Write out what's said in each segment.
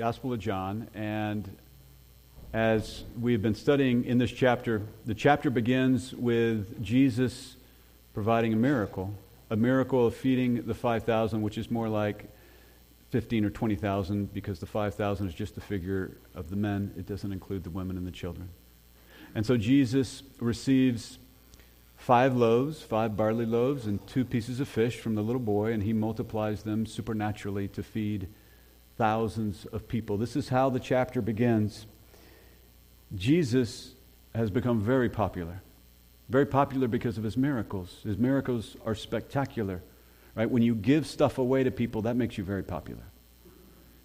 Gospel of John, and as we've been studying in this chapter, the chapter begins with Jesus providing a miracle, a miracle of feeding the 5,000, which is more like 15 or 20,000 because the 5,000 is just the figure of the men. It doesn't include the women and the children. And so Jesus receives five loaves, five barley loaves, and two pieces of fish from the little boy, and he multiplies them supernaturally to feed thousands of people. This is how the chapter begins. Jesus has become very popular. Very popular because of his miracles. His miracles are spectacular. Right? When you give stuff away to people, that makes you very popular.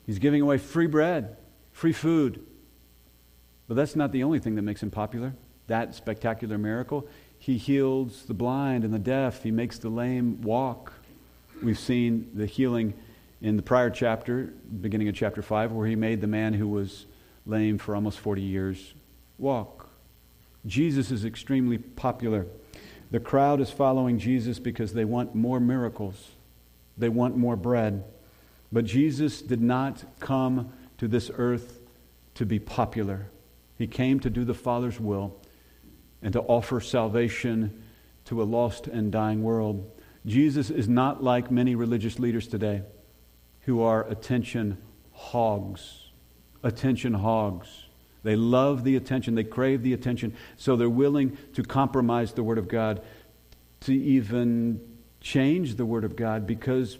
He's giving away free bread, free food. But that's not the only thing that makes him popular. That spectacular miracle. He heals the blind and the deaf. He makes the lame walk. We've seen the healing in the prior chapter, beginning of chapter 5, where he made the man who was lame for almost 40 years walk. Jesus is extremely popular. The crowd is following Jesus because they want more miracles, they want more bread. But Jesus did not come to this earth to be popular. He came to do the Father's will and to offer salvation to a lost and dying world. Jesus is not like many religious leaders today who are attention hogs. Attention hogs. They love the attention, they crave the attention, so they're willing to compromise the Word of God, to even change the Word of God because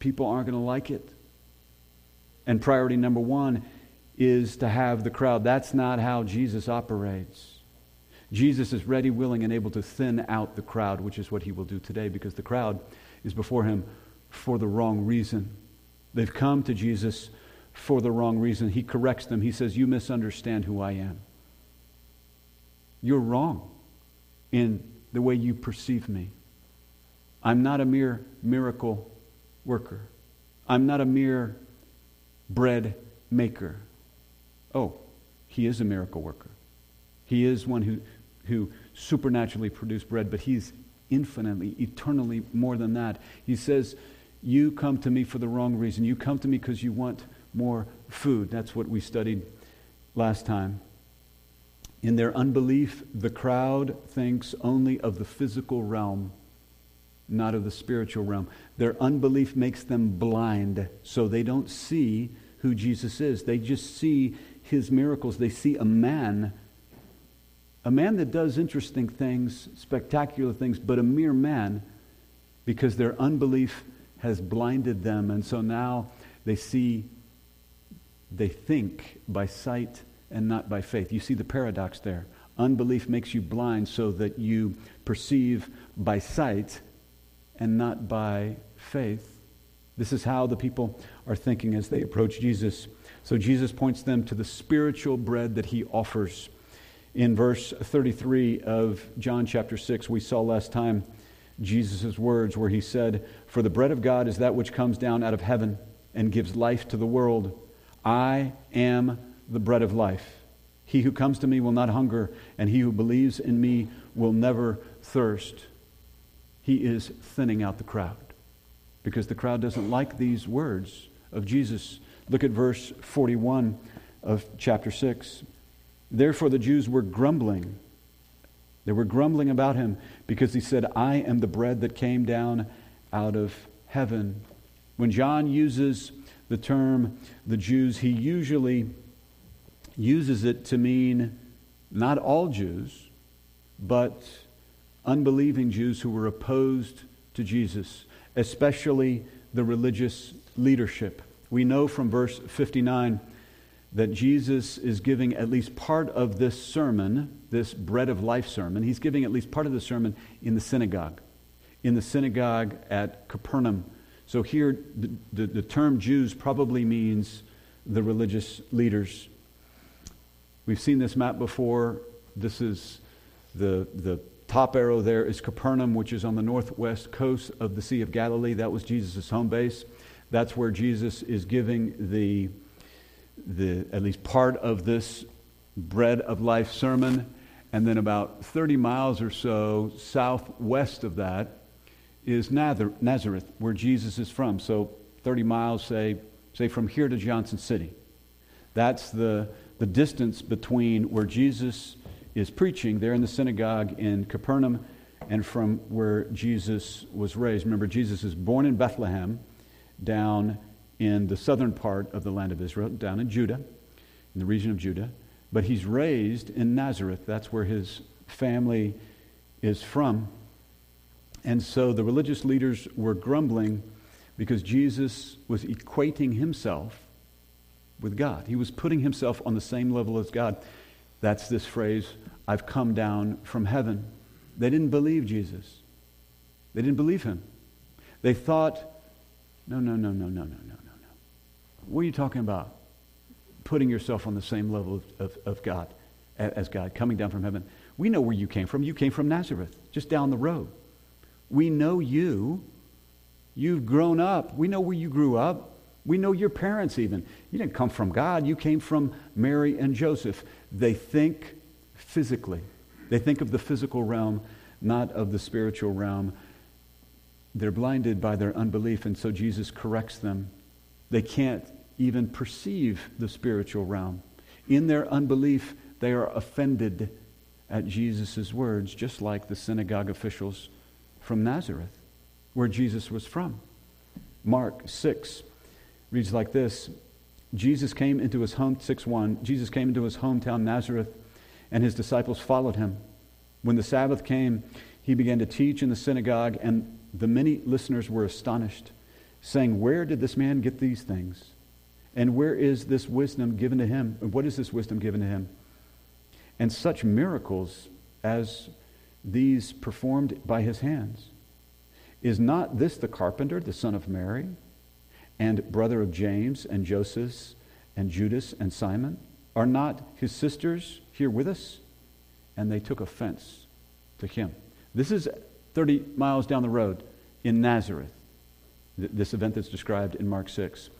people aren't going to like it. And priority number one is to have the crowd. That's not how Jesus operates. Jesus is ready, willing, and able to thin out the crowd, which is what he will do today because the crowd is before him for the wrong reason. They've come to Jesus for the wrong reason. He corrects them. He says, You misunderstand who I am. You're wrong in the way you perceive me. I'm not a mere miracle worker, I'm not a mere bread maker. Oh, he is a miracle worker. He is one who, who supernaturally produced bread, but he's infinitely, eternally more than that. He says, You come to me for the wrong reason. You come to me because you want more food. That's what we studied last time. In their unbelief, the crowd thinks only of the physical realm, not of the spiritual realm. Their unbelief makes them blind, so they don't see who Jesus is. They just see his miracles. They see a man, a man that does interesting things, spectacular things, but a mere man because their unbelief has blinded them. And so now they see they think by sight and not by faith. You see the paradox there. Unbelief makes you blind so that you perceive by sight and not by faith. This is how the people are thinking as they approach Jesus. So Jesus points them to the spiritual bread that he offers. In verse 33 of John chapter 6, we saw last time Jesus' words where he said, For the bread of God is that which comes down out of heaven and gives life to the world. I am the bread of life. He who comes to me will not hunger, and he who believes in me will never thirst. He is thinning out the crowd because the crowd doesn't like these words of Jesus. Look at verse 41 of chapter 6. Therefore, the Jews were grumbling. They were grumbling about him because he said, I am the bread that came down out of heaven. When John uses the term the Jews, he usually uses it to mean not all Jews, but unbelieving Jews who were opposed to Jesus, especially the religious leadership. We know from verse 59 that Jesus is giving at least part of this sermon, this bread of life sermon, he's giving at least part of the sermon in the synagogue, in the synagogue at Capernaum so here, the, the, the, term Jews probably means the religious leaders. We've seen this map before. This is the, the top arrow there is Capernaum, which is on the northwest coast of the Sea of Galilee. That was Jesus' home base. That's where Jesus is giving the, the at least part of this bread of life sermon. And then about 30 miles or so southwest of that is Nazareth, where Jesus is from. So 30 miles, say say from here to Johnson City. That's the, the distance between where Jesus is preaching there in the synagogue in Capernaum and from where Jesus was raised. Remember, Jesus is born in Bethlehem, down in the southern part of the land of Israel, down in Judah, in the region of Judah. But he's raised in Nazareth. That's where his family is from. And so the religious leaders were grumbling because Jesus was equating himself with God. He was putting himself on the same level as God. That's this phrase, I've come down from heaven. They didn't believe Jesus. They didn't believe him. They thought, no, no, no, no, no, no, no, no, no. What are you talking about? Putting yourself on the same level of, of, of God as God, coming down from heaven. We know where you came from. You came from Nazareth, just down the road. We know you. You've grown up. We know where you grew up. We know your parents even. You didn't come from God. You came from Mary and Joseph. They think physically. They think of the physical realm, not of the spiritual realm. They're blinded by their unbelief, and so Jesus corrects them. They can't even perceive the spiritual realm. In their unbelief, they are offended at Jesus' words, just like the synagogue officials from Nazareth, where Jesus was from. Mark 6 reads like this Jesus came into his home, 6 1, Jesus came into his hometown, Nazareth, and his disciples followed him. When the Sabbath came, he began to teach in the synagogue, and the many listeners were astonished, saying, Where did this man get these things? And where is this wisdom given to him? And what is this wisdom given to him? And such miracles as these performed by his hands. Is not this the carpenter, the son of Mary, and brother of James and Joseph and Judas and Simon? Are not his sisters here with us? And they took offense to him. This is 30 miles down the road in Nazareth, this event that's described in Mark 6.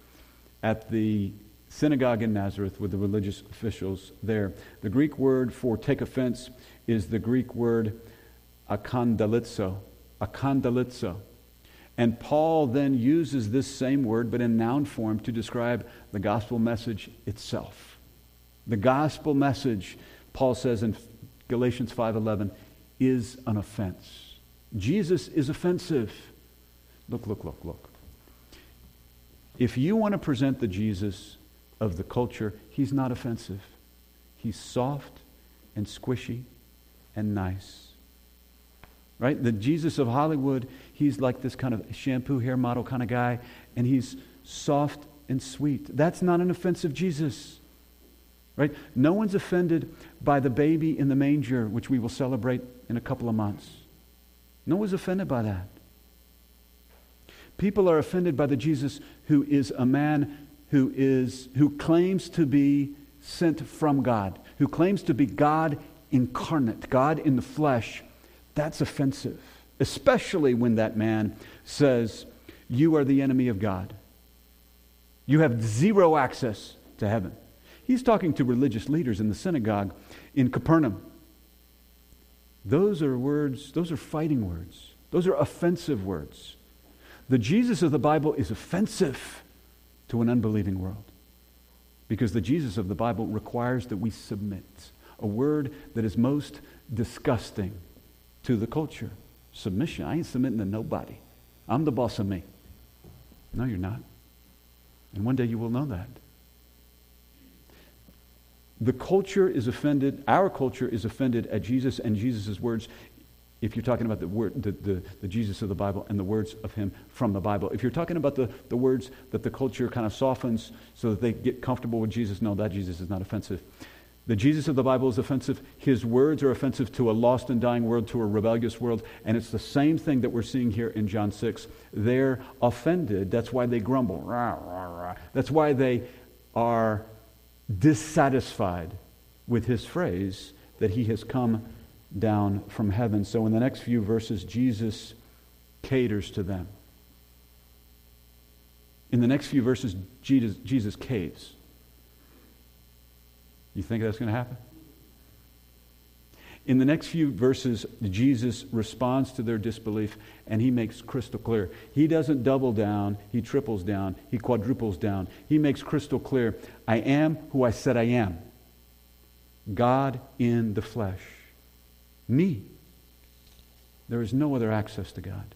At the synagogue in Nazareth with the religious officials there. The Greek word for take offense is the Greek word skandalizo. Skandalizo. And Paul then uses this same word, but in noun form, to describe the gospel message itself. The gospel message, Paul says in Galatians 5.11, is an offense. Jesus is offensive. Look, look, look, look. If you want to present the Jesus of the culture, he's not offensive. He's soft and squishy and nice. Right? The Jesus of Hollywood, he's like this kind of shampoo hair model kind of guy, and he's soft and sweet. That's not an offensive Jesus. Right? No one's offended by the baby in the manger, which we will celebrate in a couple of months. No one's offended by that. People are offended by the Jesus who is a man who, is, who claims to be sent from God, who claims to be God incarnate, God in the flesh, that's offensive, especially when that man says, You are the enemy of God. You have zero access to heaven. He's talking to religious leaders in the synagogue in Capernaum. Those are words, those are fighting words. Those are offensive words. The Jesus of the Bible is offensive to an unbelieving world. Because the Jesus of the Bible requires that we submit, a word that is most disgusting to the culture. Submission. I ain't submitting to nobody. I'm the boss of me. No, you're not. And one day you will know that. The culture is offended, our culture is offended at Jesus and Jesus' words if you're talking about the, word, the, the, the, Jesus of the Bible and the words of him from the Bible. If you're talking about the, the words that the culture kind of softens so that they get comfortable with Jesus, no, that Jesus is not offensive. The Jesus of the Bible is offensive. His words are offensive to a lost and dying world, to a rebellious world. And it's the same thing that we're seeing here in John 6. They're offended. That's why they grumble. That's why they are dissatisfied with his phrase that he has come down from heaven. So in the next few verses, Jesus caters to them. In the next few verses, Jesus, Jesus caves. You think that's going to happen? In the next few verses, Jesus responds to their disbelief and he makes crystal clear. He doesn't double down, he triples down, he quadruples down. He makes crystal clear I am who I said I am God in the flesh. Me. There is no other access to God.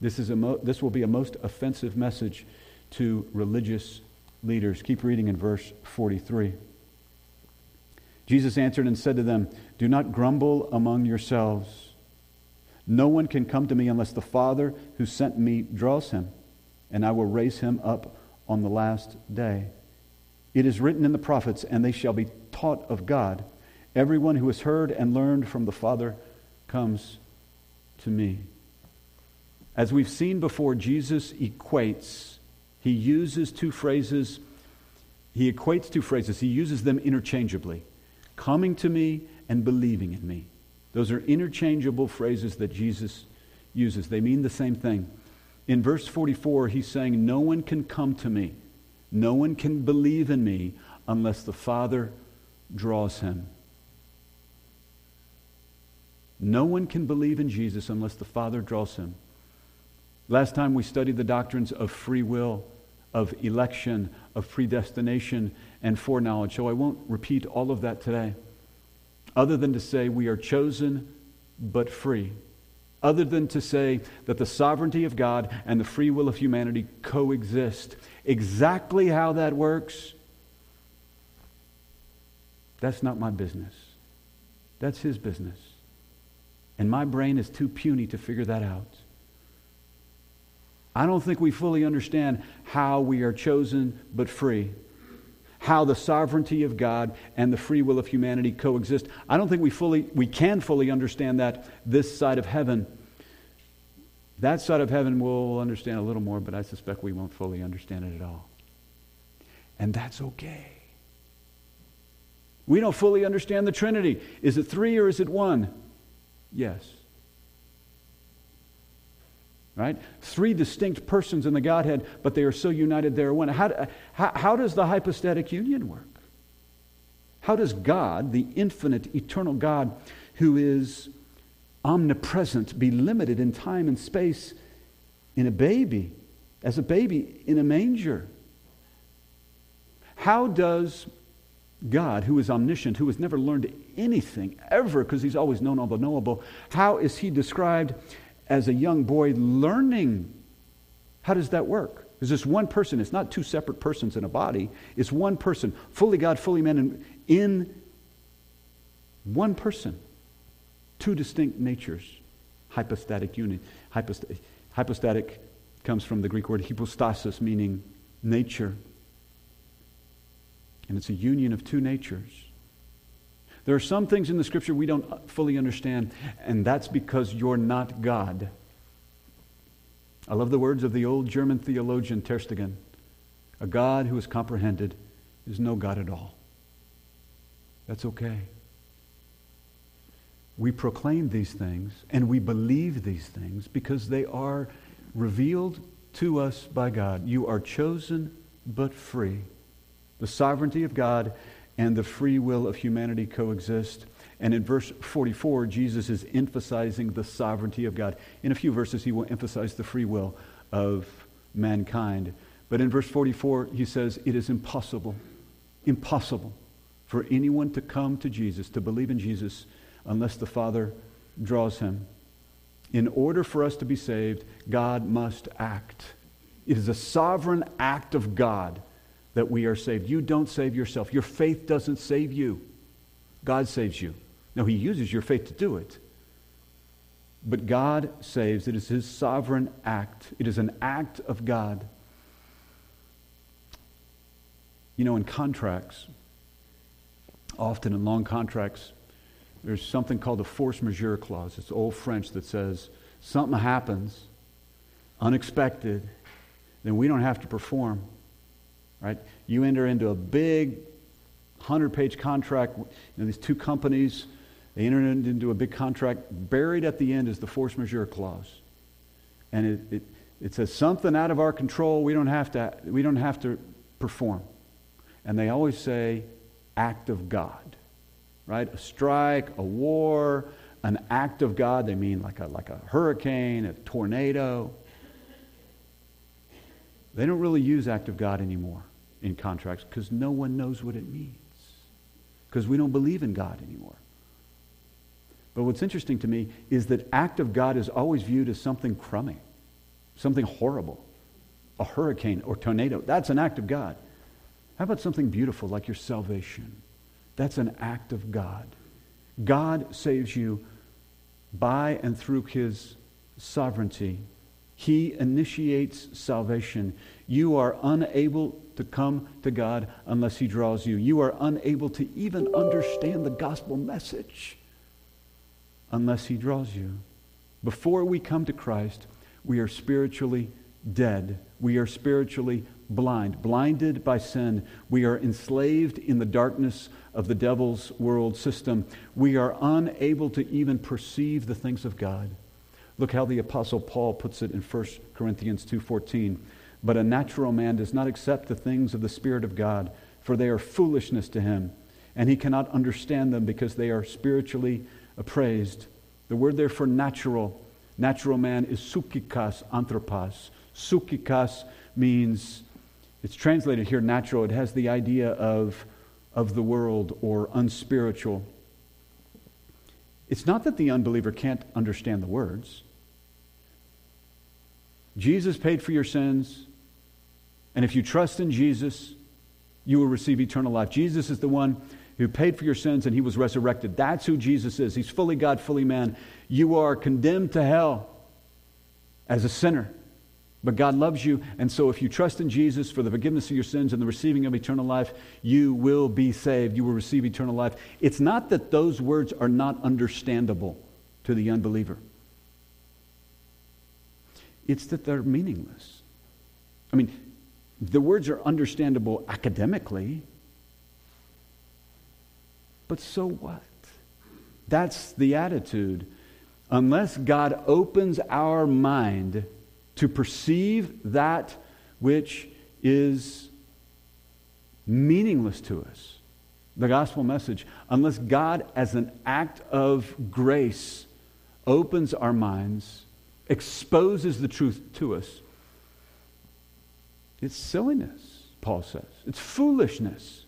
This, is a mo- this will be a most offensive message to religious leaders. Keep reading in verse 43. Jesus answered and said to them, Do not grumble among yourselves. No one can come to me unless the Father who sent me draws him, and I will raise him up on the last day. It is written in the prophets, and they shall be taught of God. Everyone who has heard and learned from the Father comes to me. As we've seen before, Jesus equates, he uses two phrases, he equates two phrases, he uses them interchangeably coming to me and believing in me. Those are interchangeable phrases that Jesus uses, they mean the same thing. In verse 44, he's saying, No one can come to me, no one can believe in me unless the Father draws him. No one can believe in Jesus unless the Father draws him. Last time we studied the doctrines of free will, of election, of predestination, and foreknowledge. So I won't repeat all of that today, other than to say we are chosen but free. Other than to say that the sovereignty of God and the free will of humanity coexist. Exactly how that works, that's not my business. That's his business. And my brain is too puny to figure that out. I don't think we fully understand how we are chosen but free, how the sovereignty of God and the free will of humanity coexist. I don't think we fully we can fully understand that this side of heaven. That side of heaven we'll understand a little more, but I suspect we won't fully understand it at all. And that's okay. We don't fully understand the Trinity. Is it three or is it one? Yes. Right? Three distinct persons in the Godhead, but they are so united they are one. How, how, how does the hypostatic union work? How does God, the infinite, eternal God, who is omnipresent, be limited in time and space in a baby, as a baby in a manger? How does God, who is omniscient, who has never learned anything ever because he's always known all the knowable, how is he described as a young boy learning? How does that work? Is this one person? It's not two separate persons in a body. It's one person, fully God, fully man, and in one person. Two distinct natures. Hypostatic union. Hypost- hypostatic comes from the Greek word hypostasis, meaning nature. And it's a union of two natures. There are some things in the scripture we don't fully understand, and that's because you're not God. I love the words of the old German theologian Tersteegen. A God who is comprehended is no God at all. That's okay. We proclaim these things and we believe these things because they are revealed to us by God. You are chosen but free. The sovereignty of God and the free will of humanity coexist. And in verse 44, Jesus is emphasizing the sovereignty of God. In a few verses, he will emphasize the free will of mankind. But in verse 44, he says, It is impossible, impossible for anyone to come to Jesus, to believe in Jesus, unless the Father draws him. In order for us to be saved, God must act. It is a sovereign act of God that we are saved. You don't save yourself. Your faith doesn't save you. God saves you. Now, He uses your faith to do it. But God saves. It is His sovereign act, it is an act of God. You know, in contracts, often in long contracts, there's something called the force majeure clause. It's old French that says something happens unexpected, then we don't have to perform right? You enter into a big 100 page contract. You know, these two companies, they enter into a big contract. Buried at the end is the force majeure clause. And it, it, it says something out of our control we don't have to, we don't have to perform. And they always say, act of God. right? A strike, a war, an act of God. They mean like a, like a hurricane, a tornado. They don't really use act of God anymore in contracts because no one knows what it means. Because we don't believe in God anymore. But what's interesting to me is that act of God is always viewed as something crummy, something horrible, a hurricane or tornado. That's an act of God. How about something beautiful like your salvation? That's an act of God. God saves you by and through his sovereignty. He initiates salvation. You are unable to come to God unless he draws you. You are unable to even understand the gospel message unless he draws you. Before we come to Christ, we are spiritually dead. We are spiritually blind, blinded by sin. We are enslaved in the darkness of the devil's world system. We are unable to even perceive the things of God. Look how the apostle Paul puts it in 1 Corinthians 2:14. But a natural man does not accept the things of the spirit of God, for they are foolishness to him, and he cannot understand them because they are spiritually appraised. The word there for natural, natural man is psuchikos anthropos. Psuchikos means, it's translated here natural. It has the idea of, of the world or unspiritual. It's not that the unbeliever can't understand the words. Jesus paid for your sins, and if you trust in Jesus, you will receive eternal life. Jesus is the one who paid for your sins and he was resurrected. That's who Jesus is. He's fully God, fully man. You are condemned to hell as a sinner. But God loves you, and so if you trust in Jesus for the forgiveness of your sins and the receiving of eternal life, you will be saved. You will receive eternal life. It's not that those words are not understandable to the unbeliever, it's that they're meaningless. I mean, the words are understandable academically, but so what? That's the attitude. Unless God opens our mind to perceive that which is meaningless to us, the gospel message, unless God, as an act of grace, opens our minds, exposes the truth to us, it's silliness, Paul says. It's foolishness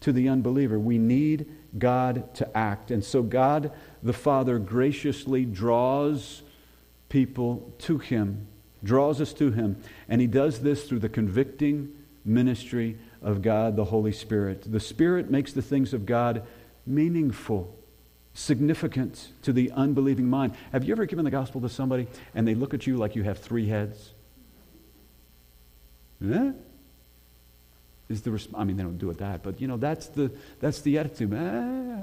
to the unbeliever. We need God to act. And so God the Father graciously draws people to Him, draws us to Him. And He does this through the convicting ministry of God the Holy Spirit. The Spirit makes the things of God meaningful, significant to the unbelieving mind. Have you ever given the gospel to somebody and they look at you like you have three heads? Yeah? is the resp- I mean, they don't do it that, but you know, that's the that's the attitude. Ah.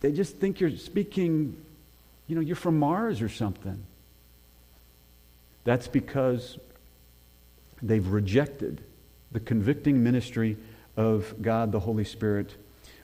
they just think you're speaking, you know, you're from Mars or something. That's because they've rejected the convicting ministry of God the Holy Spirit.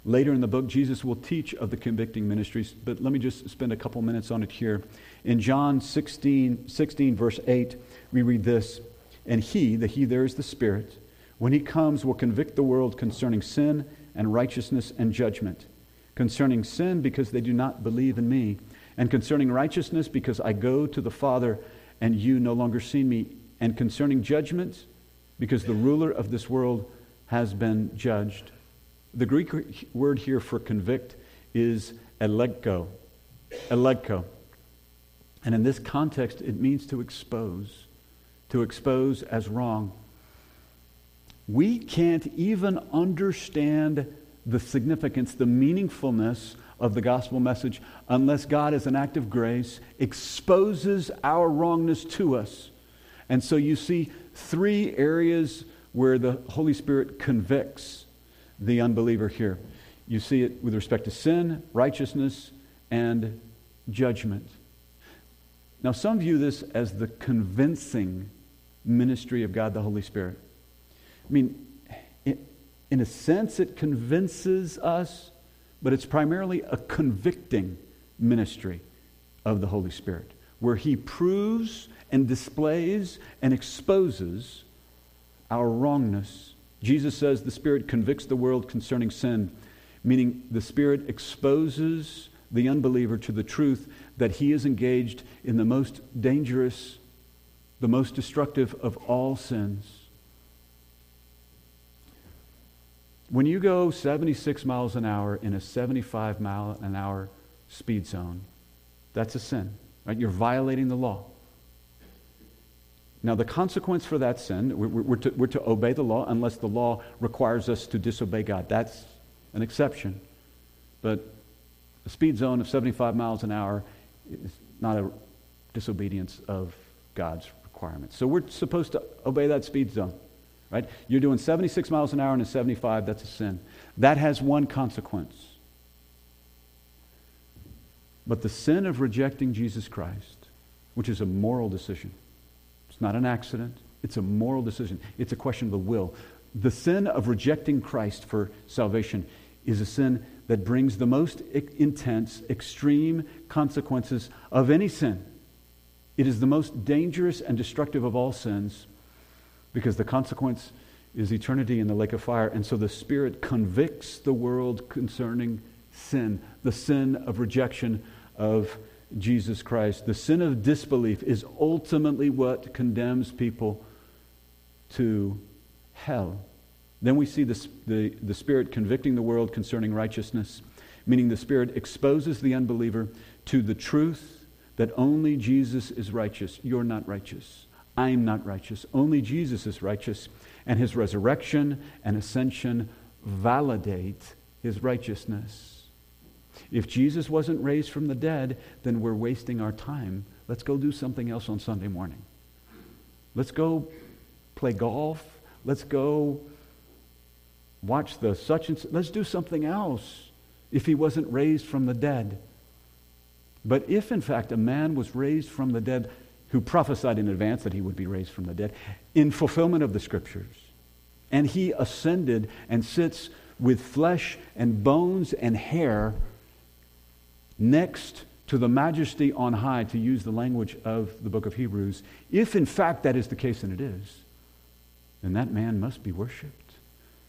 Later in the book, Jesus will teach of the convicting ministries, but let me just spend a couple minutes on it here. In John 16, 16 verse 8, we read this. And he, the he there is the Spirit, when he comes, will convict the world concerning sin and righteousness and judgment. Concerning sin, because they do not believe in me. And concerning righteousness, because I go to the Father and you no longer see me. And concerning judgment, because the ruler of this world has been judged. The Greek word here for convict is elegko. Elegko. And in this context, it means to expose to expose as wrong. We can't even understand the significance, the meaningfulness of the gospel message unless God, as an act of grace, exposes our wrongness to us. And so you see three areas where the Holy Spirit convicts the unbeliever here. You see it with respect to sin, righteousness, and judgment. Now, some view this as the convincing ministry of God the Holy Spirit. I mean, in a sense, it convinces us, but it's primarily a convicting ministry of the Holy Spirit, where He proves and displays and exposes our wrongness Jesus says the Spirit convicts the world concerning sin, meaning the Spirit exposes the unbeliever to the truth that he is engaged in the most dangerous, the most destructive of all sins. When you go 76 miles an hour in a 75 mile an hour speed zone, that's a sin. Right? You're violating the law. Now, the consequence for that sin, we're, we're, to, we're to obey the law unless the law requires us to disobey God. That's an exception. But a speed zone of 75 miles an hour is not a disobedience of God's So we're supposed to obey that speed zone, right? You're doing 76 miles an hour and a 75, that's a sin. That has one consequence. But the sin of rejecting Jesus Christ, which is a moral decision, it's not an accident, it's a moral decision, it's a question of the will. The sin of rejecting Christ for salvation is a sin that brings the most intense, extreme consequences of any sin. It is the most dangerous and destructive of all sins because the consequence is eternity in the lake of fire. And so the Spirit convicts the world concerning sin, the sin of rejection of Jesus Christ. The sin of disbelief is ultimately what condemns people to hell. Then we see the, the, the Spirit convicting the world concerning righteousness, meaning the Spirit exposes the unbeliever to the truth that only Jesus is righteous. You're not righteous. I'm not righteous. Only Jesus is righteous. And his resurrection and ascension validate his righteousness. If Jesus wasn't raised from the dead, then we're wasting our time. Let's go do something else on Sunday morning. Let's go play golf. Let's go watch the such and such. Let's do something else if he wasn't raised from the dead. But if, in fact, a man was raised from the dead who prophesied in advance that he would be raised from the dead in fulfillment of the scriptures, and he ascended and sits with flesh and bones and hair next to the majesty on high, to use the language of the book of Hebrews, if in fact that is the case, and it is, then that man must be worshiped.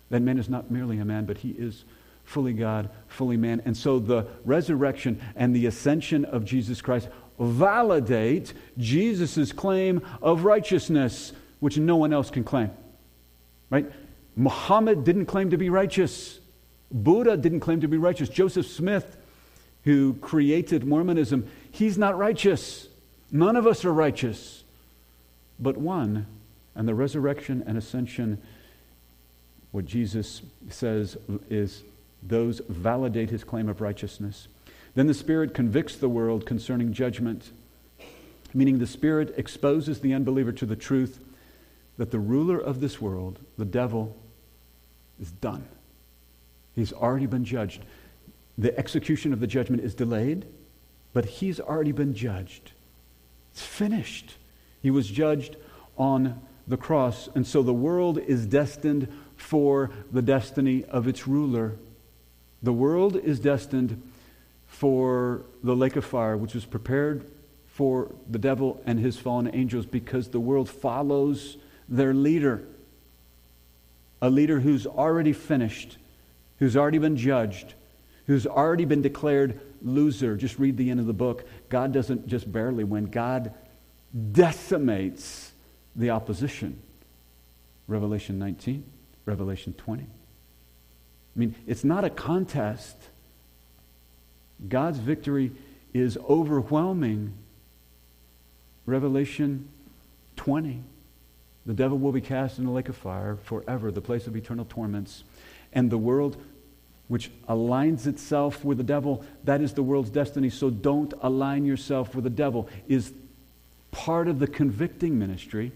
That man is not merely a man, but he is fully God, fully man. And so the resurrection and the ascension of Jesus Christ validate Jesus' claim of righteousness, which no one else can claim. Right? Muhammad didn't claim to be righteous. Buddha didn't claim to be righteous. Joseph Smith, who created Mormonism, he's not righteous. None of us are righteous. But one, and the resurrection and ascension what Jesus says is those validate his claim of righteousness. Then the Spirit convicts the world concerning judgment, meaning the Spirit exposes the unbeliever to the truth that the ruler of this world, the devil, is done. He's already been judged. The execution of the judgment is delayed, but he's already been judged. It's finished. He was judged on the cross. And so the world is destined for the destiny of its ruler. The world is destined for the lake of fire, which is prepared for the devil and his fallen angels because the world follows their leader. A leader who's already finished, who's already been judged, who's already been declared loser. Just read the end of the book. God doesn't just barely win, God decimates the opposition. Revelation 19. Revelation 20. I mean, it's not a contest. God's victory is overwhelming. Revelation 20. The devil will be cast in the lake of fire forever, the place of eternal torments. And the world which aligns itself with the devil, that is the world's destiny. So don't align yourself with the devil, is part of the convicting ministry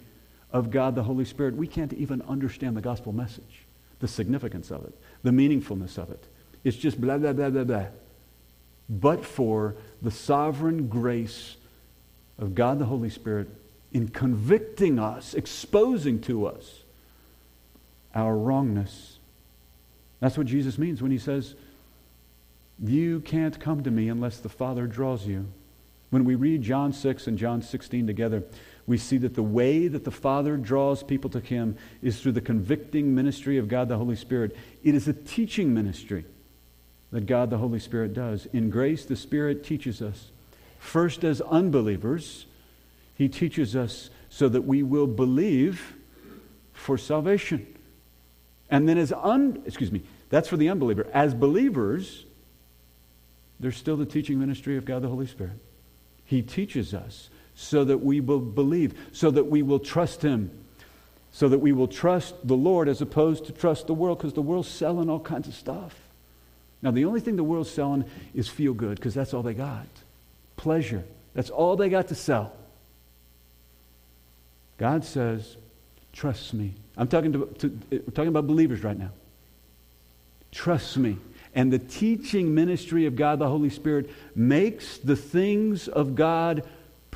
of God the Holy Spirit, we can't even understand the gospel message, the significance of it, the meaningfulness of it. It's just blah, blah, blah, blah, blah. But for the sovereign grace of God the Holy Spirit in convicting us, exposing to us our wrongness. That's what Jesus means when he says, You can't come to me unless the Father draws you. When we read John 6 and John 16 together, we see that the way that the Father draws people to Him is through the convicting ministry of God the Holy Spirit. It is a teaching ministry that God the Holy Spirit does. In grace, the Spirit teaches us. First, as unbelievers, He teaches us so that we will believe for salvation. And then, as un, excuse me, that's for the unbeliever. As believers, there's still the teaching ministry of God the Holy Spirit. He teaches us so that we will believe, so that we will trust Him, so that we will trust the Lord as opposed to trust the world because the world's selling all kinds of stuff. Now, the only thing the world's selling is feel good because that's all they got. Pleasure. That's all they got to sell. God says, trust me. I'm talking, to, to, we're talking about believers right now. Trust me. And the teaching ministry of God the Holy Spirit makes the things of God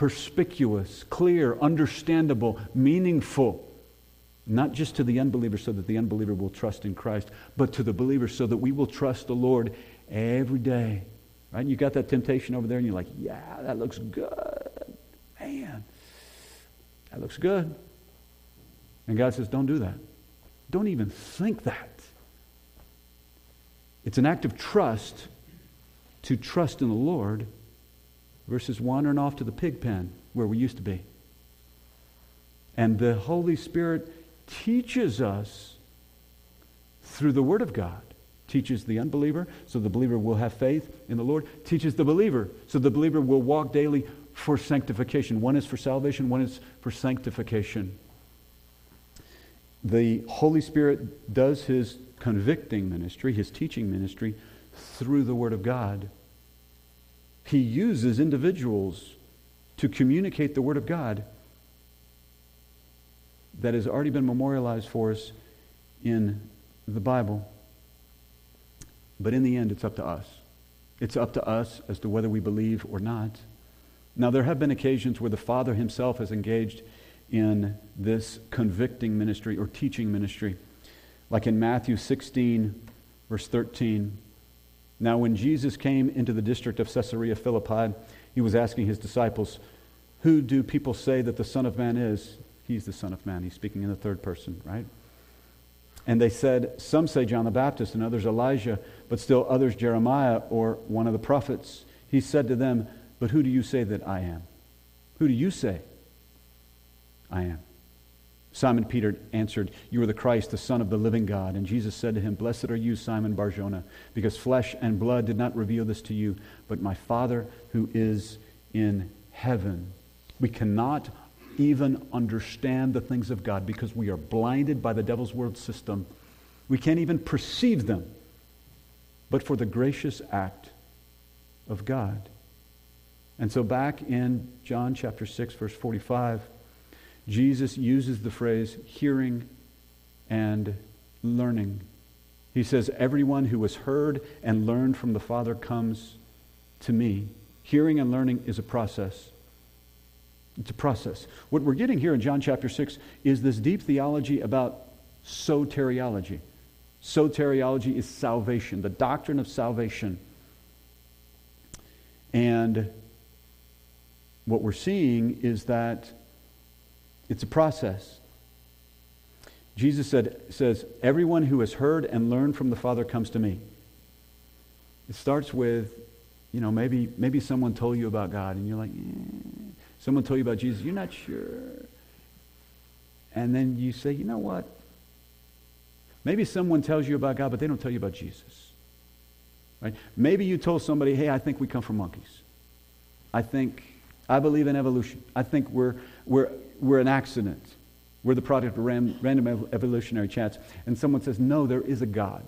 perspicuous, clear, understandable, meaningful. Not just to the unbeliever so that the unbeliever will trust in Christ, but to the believer so that we will trust the Lord every day. Right? You got that temptation over there and you're like, yeah, that looks good. Man, that looks good. And God says, don't do that. Don't even think that. It's an act of trust to trust in the Lord versus wandering off to the pig pen where we used to be. And the Holy Spirit teaches us through the Word of God. Teaches the unbeliever, so the believer will have faith in the Lord. Teaches the believer, so the believer will walk daily for sanctification. One is for salvation, one is for sanctification. The Holy Spirit does his convicting ministry, his teaching ministry, through the Word of God. He uses individuals to communicate the Word of God that has already been memorialized for us in the Bible. But in the end, it's up to us. It's up to us as to whether we believe or not. Now, there have been occasions where the Father himself has engaged in this convicting ministry or teaching ministry, like in Matthew 16, verse 13. Now, when Jesus came into the district of Caesarea Philippi, he was asking his disciples, Who do people say that the Son of Man is? He's the Son of Man. He's speaking in the third person, right? And they said, Some say John the Baptist, and others Elijah, but still others Jeremiah or one of the prophets. He said to them, But who do you say that I am? Who do you say I am? Simon Peter answered, You are the Christ, the Son of the living God. And Jesus said to him, Blessed are you, Simon Barjona, because flesh and blood did not reveal this to you, but my Father who is in heaven. We cannot even understand the things of God because we are blinded by the devil's world system. We can't even perceive them, but for the gracious act of God. And so, back in John chapter 6, verse 45, Jesus uses the phrase hearing and learning. He says, Everyone who has heard and learned from the Father comes to me. Hearing and learning is a process. It's a process. What we're getting here in John chapter 6 is this deep theology about soteriology. Soteriology is salvation, the doctrine of salvation. And what we're seeing is that it's a process. Jesus said, says, Everyone who has heard and learned from the Father comes to me. It starts with, you know, maybe, maybe someone told you about God and you're like, eh. someone told you about Jesus, you're not sure. And then you say, you know what? Maybe someone tells you about God, but they don't tell you about Jesus. Right? Maybe you told somebody, hey, I think we come from monkeys. I think, I believe in evolution. I think we're, we're, we're an accident. We're the product of ram, random evolutionary chance. And someone says, no, there is a God.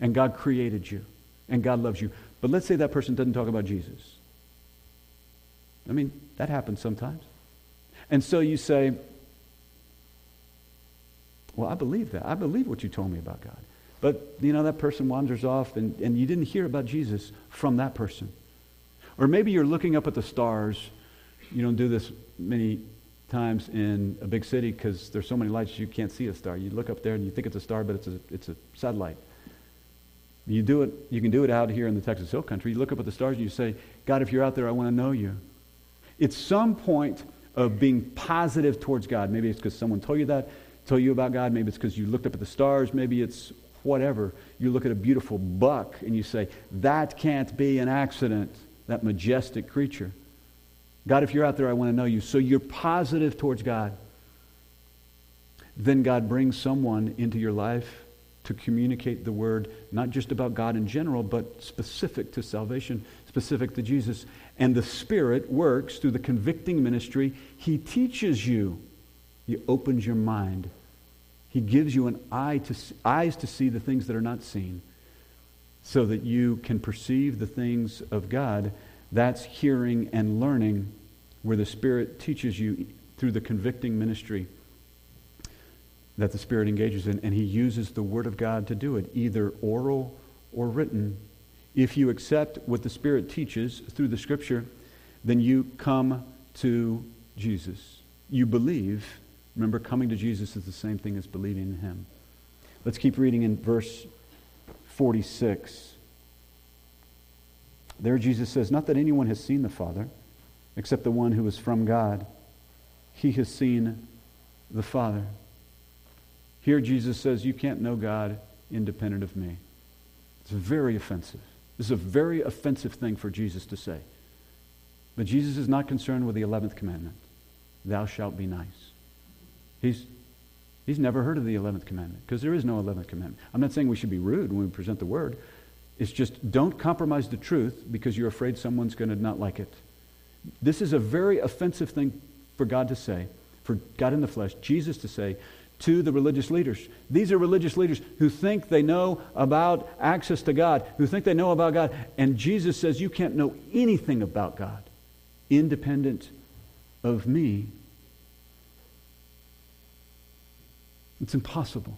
And God created you. And God loves you. But let's say that person doesn't talk about Jesus. I mean, that happens sometimes. And so you say, well, I believe that. I believe what you told me about God. But, you know, that person wanders off and, and you didn't hear about Jesus from that person. Or maybe you're looking up at the stars. You don't do this many times in a big city because there's so many lights you can't see a star. You look up there and you think it's a star, but it's a, it's a satellite. You do it, you can do it out here in the Texas Hill Country. You look up at the stars and you say, God, if you're out there, I want to know you. It's some point, of being positive towards God. Maybe it's because someone told you that, told you about God. Maybe it's because you looked up at the stars. Maybe it's whatever. You look at a beautiful buck and you say, that can't be an accident, that majestic creature. God, if you're out there, I want to know you. So you're positive towards God. Then God brings someone into your life to communicate the word, not just about God in general, but specific to salvation, specific to Jesus. And the Spirit works through the convicting ministry. He teaches you, He opens your mind. He gives you an eye to, eyes to see the things that are not seen so that you can perceive the things of God. That's hearing and learning where the Spirit teaches you through the convicting ministry that the Spirit engages in, and He uses the Word of God to do it, either oral or written. If you accept what the Spirit teaches through the Scripture, then you come to Jesus. You believe. Remember, coming to Jesus is the same thing as believing in Him. Let's keep reading in verse 46. There, Jesus says, Not that anyone has seen the Father, except the one who is from God. He has seen the Father. Here, Jesus says, You can't know God independent of me. It's very offensive. This is a very offensive thing for Jesus to say. But Jesus is not concerned with the 11th commandment Thou shalt be nice. He's, he's never heard of the 11th commandment because there is no 11th commandment. I'm not saying we should be rude when we present the word. It's just don't compromise the truth because you're afraid someone's going to not like it. This is a very offensive thing for God to say, for God in the flesh, Jesus to say, to the religious leaders. These are religious leaders who think they know about access to God, who think they know about God. And Jesus says, You can't know anything about God independent of me. It's impossible.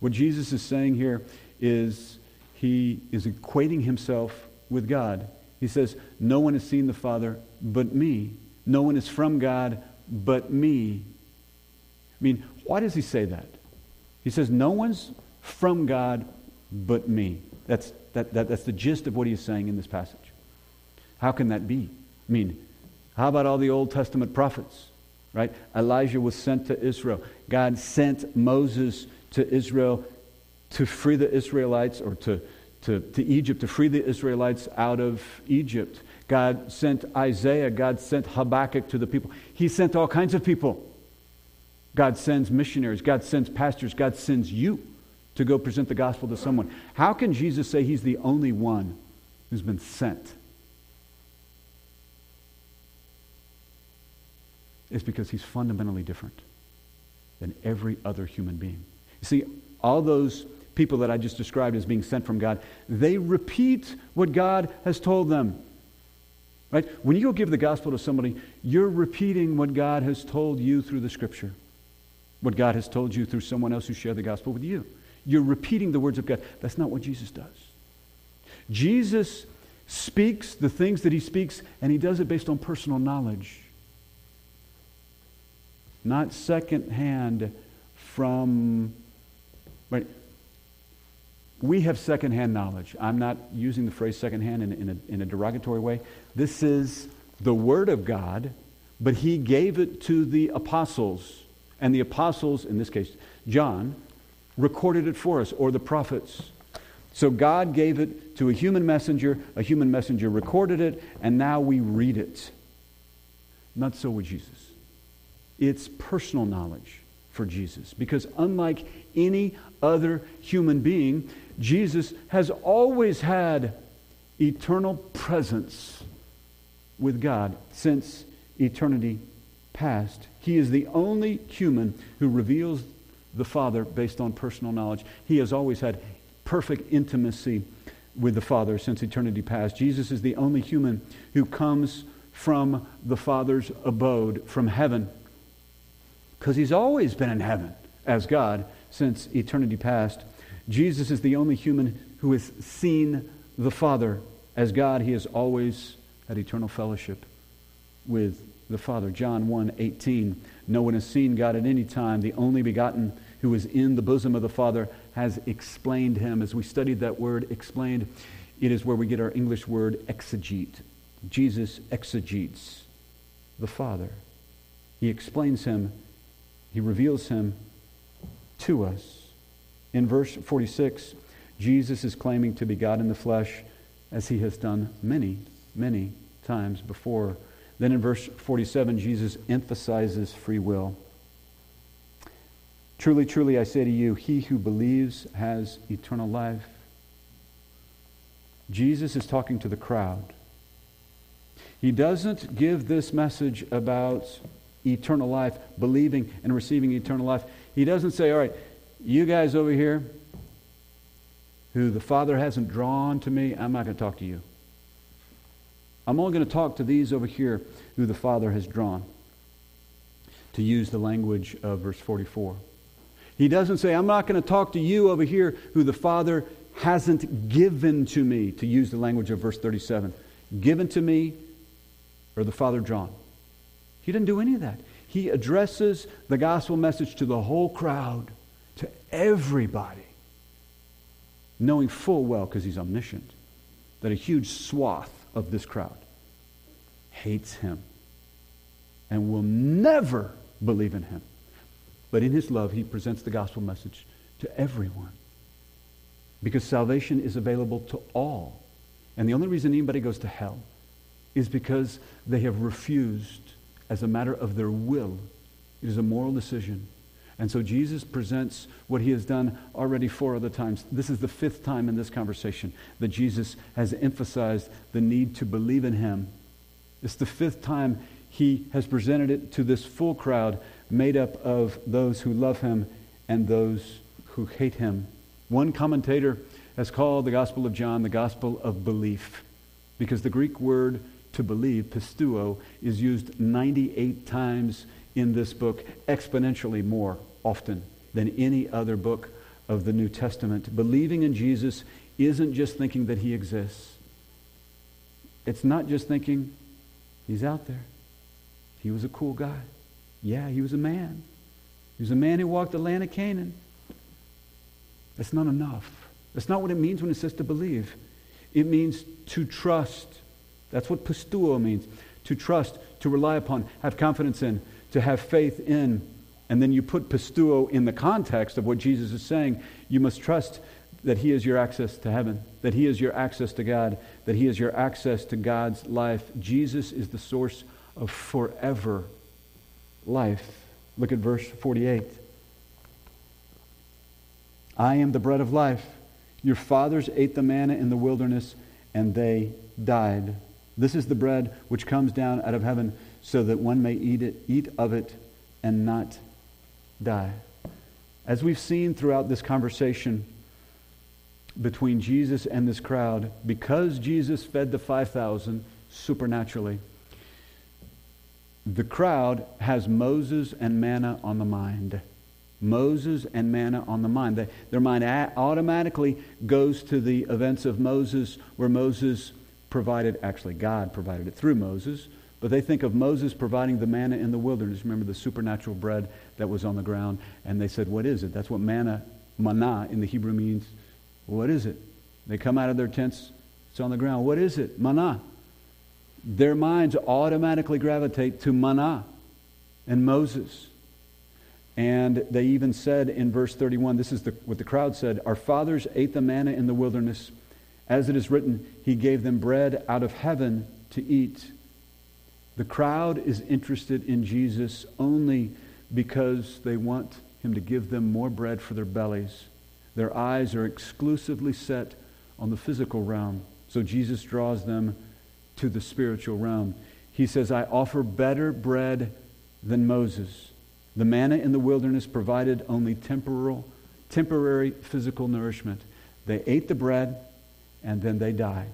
What Jesus is saying here is he is equating himself with God. He says, No one has seen the Father but me. No one is from God but me. I mean, why does he say that? He says, No one's from God but me. That's, that, that, that's the gist of what he's saying in this passage. How can that be? I mean, how about all the Old Testament prophets? Right? Elijah was sent to Israel. God sent Moses to Israel to free the Israelites or to, to, to Egypt, to free the Israelites out of Egypt. God sent Isaiah. God sent Habakkuk to the people. He sent all kinds of people. God sends missionaries, God sends pastors, God sends you to go present the gospel to someone. How can Jesus say he's the only one who's been sent? It's because he's fundamentally different than every other human being. You see, all those people that I just described as being sent from God, they repeat what God has told them. Right? When you go give the gospel to somebody, you're repeating what God has told you through the scripture what God has told you through someone else who shared the gospel with you. You're repeating the words of God. That's not what Jesus does. Jesus speaks the things that he speaks, and he does it based on personal knowledge, not secondhand from. Right? We have secondhand knowledge. I'm not using the phrase secondhand in, in, a, in a derogatory way. This is the Word of God, but he gave it to the apostles and the apostles, in this case, John, recorded it for us, or the prophets. So God gave it to a human messenger, a human messenger recorded it, and now we read it. Not so with Jesus. It's personal knowledge for Jesus. Because unlike any other human being, Jesus has always had eternal presence with God since eternity past. He is the only human who reveals the Father based on personal knowledge. He has always had perfect intimacy with the Father since eternity past. Jesus is the only human who comes from the Father's abode, from heaven, because he's always been in heaven as God since eternity past. Jesus is the only human who has seen the Father as God. He has always had eternal fellowship with the Father. John 1 18. No one has seen God at any time. The only begotten who is in the bosom of the Father has explained him. As we studied that word, explained, it is where we get our English word exegete. Jesus exegetes the Father. He explains him, he reveals him to us. In verse 46, Jesus is claiming to be God in the flesh as he has done many, many times before. Then in verse 47, Jesus emphasizes free will. Truly, truly, I say to you, he who believes has eternal life. Jesus is talking to the crowd. He doesn't give this message about eternal life, believing and receiving eternal life. He doesn't say, all right, you guys over here who the Father hasn't drawn to me, I'm not going to talk to you. I'm only going to talk to these over here who the Father has drawn, to use the language of verse 44. He doesn't say, I'm not going to talk to you over here who the Father hasn't given to me, to use the language of verse 37. Given to me or the Father drawn. He didn't do any of that. He addresses the gospel message to the whole crowd, everybody, knowing full well, because he's omniscient, that a huge swath of this crowd hates him and will never believe in him. But in his love, he presents the gospel message to everyone. Because salvation is available to all. And the only reason anybody goes to hell is because they have refused, as a matter of their will, it is a moral decision. And so Jesus presents what he has done already four other times. This is the fifth time in this conversation that Jesus has emphasized the need to believe in him. It's the fifth time he has presented it to this full crowd made up of those who love him and those who hate him. One commentator has called the Gospel of John the Gospel of belief because the Greek word to believe, pisteuo, is used 98 times in this book, exponentially more often than any other book of the New Testament. Believing in Jesus isn't just thinking that he exists. It's not just thinking he's out there. He was a cool guy. Yeah, he was a man. He was a man who walked the land of Canaan. That's not enough. That's not what it means when it says to believe. It means to trust. That's what pisteuo means. To trust, to rely upon, have confidence in, to have faith in. And then you put pisteuo in the context of what Jesus is saying. You must trust that he is your access to heaven, that he is your access to God, that he is your access to God's life. Jesus is the source of forever life. Look at verse 48. I am the bread of life. Your fathers ate the manna in the wilderness, and they died. This is the bread which comes down out of heaven, so that one may eat it, eat of it, and not die. As we've seen throughout this conversation between Jesus and this crowd, because Jesus fed the 5,000 supernaturally, the crowd has Moses and manna on the mind. Moses and manna on the mind. They, their mind automatically goes to the events of Moses, where Moses provided, actually, God provided it through Moses, but they think of Moses providing the manna in the wilderness. Remember the supernatural bread that was on the ground? And they said, What is it? That's what manna, manna in the Hebrew means. What is it? They come out of their tents, it's on the ground. What is it? Manna their minds automatically gravitate to manna and Moses. And they even said in verse 31, this is the, what the crowd said Our fathers ate the manna in the wilderness. As it is written, He gave them bread out of heaven to eat. The crowd is interested in Jesus only because they want Him to give them more bread for their bellies. Their eyes are exclusively set on the physical realm. So Jesus draws them to the spiritual realm. He says, I offer better bread than Moses. The manna in the wilderness provided only temporal, temporary physical nourishment. They ate the bread and then they died.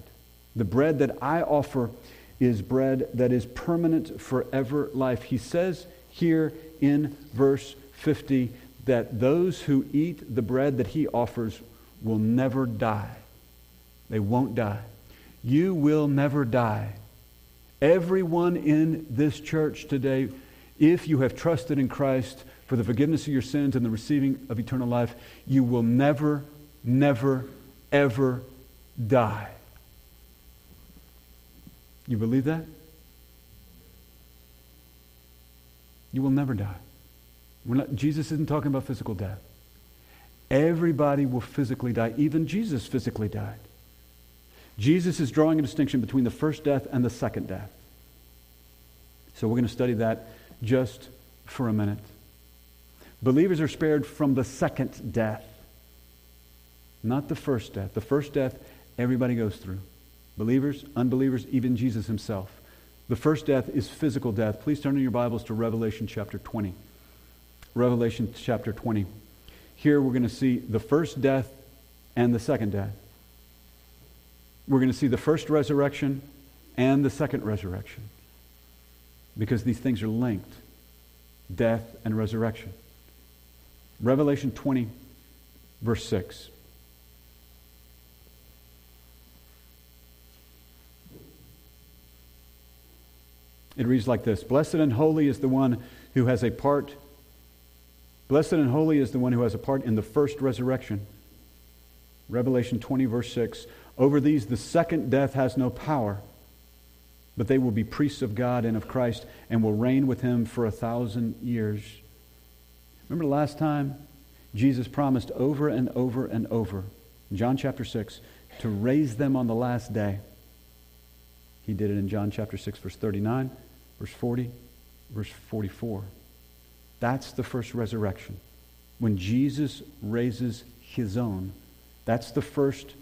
The bread that I offer is bread that is permanent forever life. He says here in verse 50 that those who eat the bread that he offers will never die. They won't die. You will never die. Everyone in this church today, if you have trusted in Christ for the forgiveness of your sins and the receiving of eternal life, you will never, never, ever die. You believe that? You will never die. Not, Jesus isn't talking about physical death. Everybody will physically die. Even Jesus physically died. Jesus is drawing a distinction between the first death and the second death. So we're going to study that just for a minute. Believers are spared from the second death, not the first death. The first death, everybody goes through. Believers, unbelievers, even Jesus himself. The first death is physical death. Please turn in your Bibles to Revelation chapter 20. Revelation chapter 20. Here we're going to see the first death and the second death. We're going to see the first resurrection and the second resurrection because these things are linked death and resurrection. Revelation 20, verse 6. It reads like this Blessed and holy is the one who has a part. Blessed and holy is the one who has a part in the first resurrection. Revelation 20, verse 6. Over these, the second death has no power, but they will be priests of God and of Christ and will reign with him for a thousand years. Remember the last time Jesus promised over and over and over, John chapter 6, to raise them on the last day. He did it in John chapter 6, verse 39, verse 40, verse 44. That's the first resurrection. When Jesus raises his own, that's the first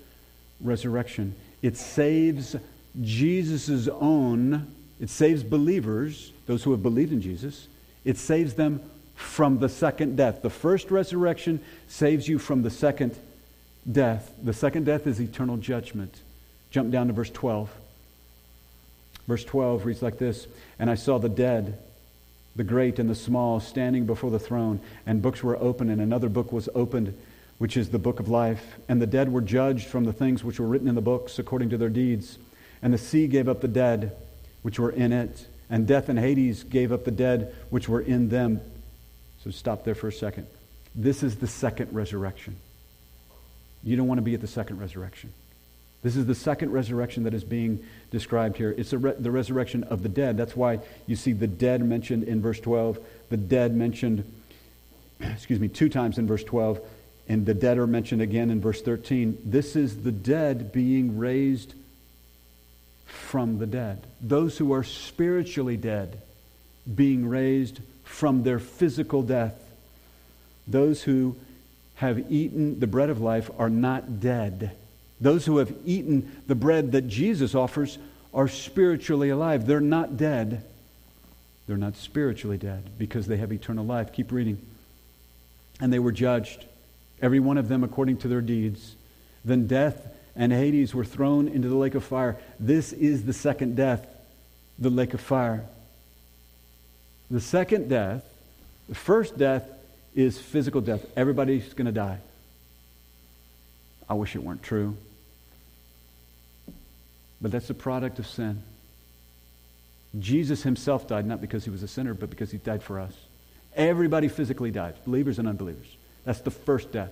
resurrection. It saves Jesus' own, it saves believers, those who have believed in Jesus, it saves them from the second death. The first resurrection saves you from the second death. The second death is eternal judgment. Jump down to verse 12. Verse 12 reads like this And I saw the dead, the great and the small, standing before the throne, and books were opened, and another book was opened which is the book of life. And the dead were judged from the things which were written in the books according to their deeds. And the sea gave up the dead which were in it. And death and Hades gave up the dead which were in them. So stop there for a second. This is the second resurrection. You don't want to be at the second resurrection. This is the second resurrection that is being described here. It's re- the resurrection of the dead. That's why you see the dead mentioned in verse 12, the dead mentioned, excuse me, two times in verse 12, and the dead are mentioned again in verse 13. This is the dead being raised from the dead. Those who are spiritually dead being raised from their physical death. Those who have eaten the bread of life are not dead. Those who have eaten the bread that Jesus offers are spiritually alive. They're not dead. They're not spiritually dead because they have eternal life. Keep reading. And they were judged every one of them according to their deeds. Then death and Hades were thrown into the lake of fire. This is the second death, the lake of fire. The second death, the first death is physical death. Everybody's going to die. I wish it weren't true. But that's the product of sin. Jesus himself died not because he was a sinner, but because he died for us. Everybody physically dies, believers and unbelievers. That's the first death.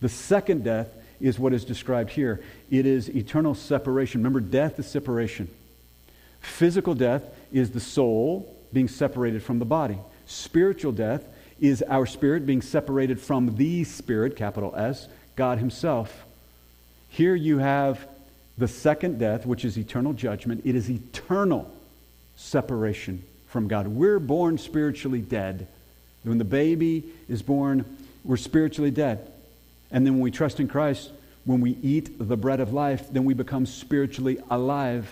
The second death is what is described here it is eternal separation. Remember, death is separation. Physical death is the soul being separated from the body. Spiritual death is our spirit being separated from the Spirit, capital S, God Himself. Here you have the second death, which is eternal judgment. It is eternal separation from God. We're born spiritually dead. When the baby is born, we're spiritually dead. And then when we trust in Christ, when we eat the bread of life, then we become spiritually alive.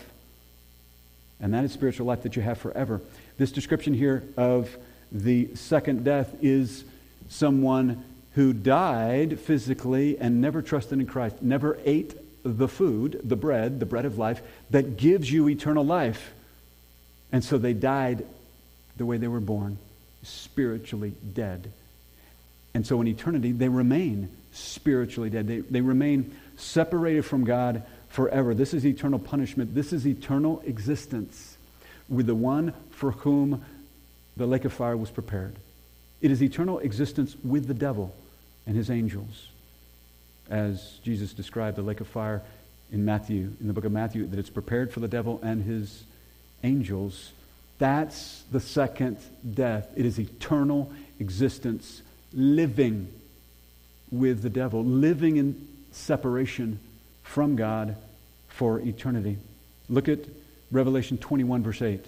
And that is spiritual life that you have forever. This description here of the second death is someone who died physically and never trusted in Christ, never ate the food, the bread, the bread of life that gives you eternal life. And so they died the way they were born, spiritually dead. And so in eternity, they remain spiritually dead. They, they remain separated from God forever. This is eternal punishment. This is eternal existence with the one for whom the lake of fire was prepared. It is eternal existence with the devil and his angels. As Jesus described the lake of fire in Matthew, in the book of Matthew, that it's prepared for the devil and his angels That's the second death. It is eternal existence, living with the devil, living in separation from God for eternity. Look at Revelation 21, verse 8.